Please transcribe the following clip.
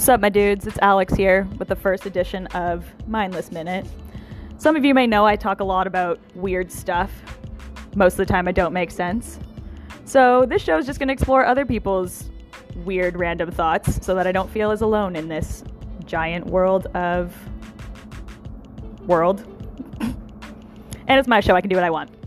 Sup, my dudes? It's Alex here with the first edition of Mindless Minute. Some of you may know I talk a lot about weird stuff. Most of the time, I don't make sense. So, this show is just going to explore other people's weird, random thoughts so that I don't feel as alone in this giant world of. world. and it's my show, I can do what I want.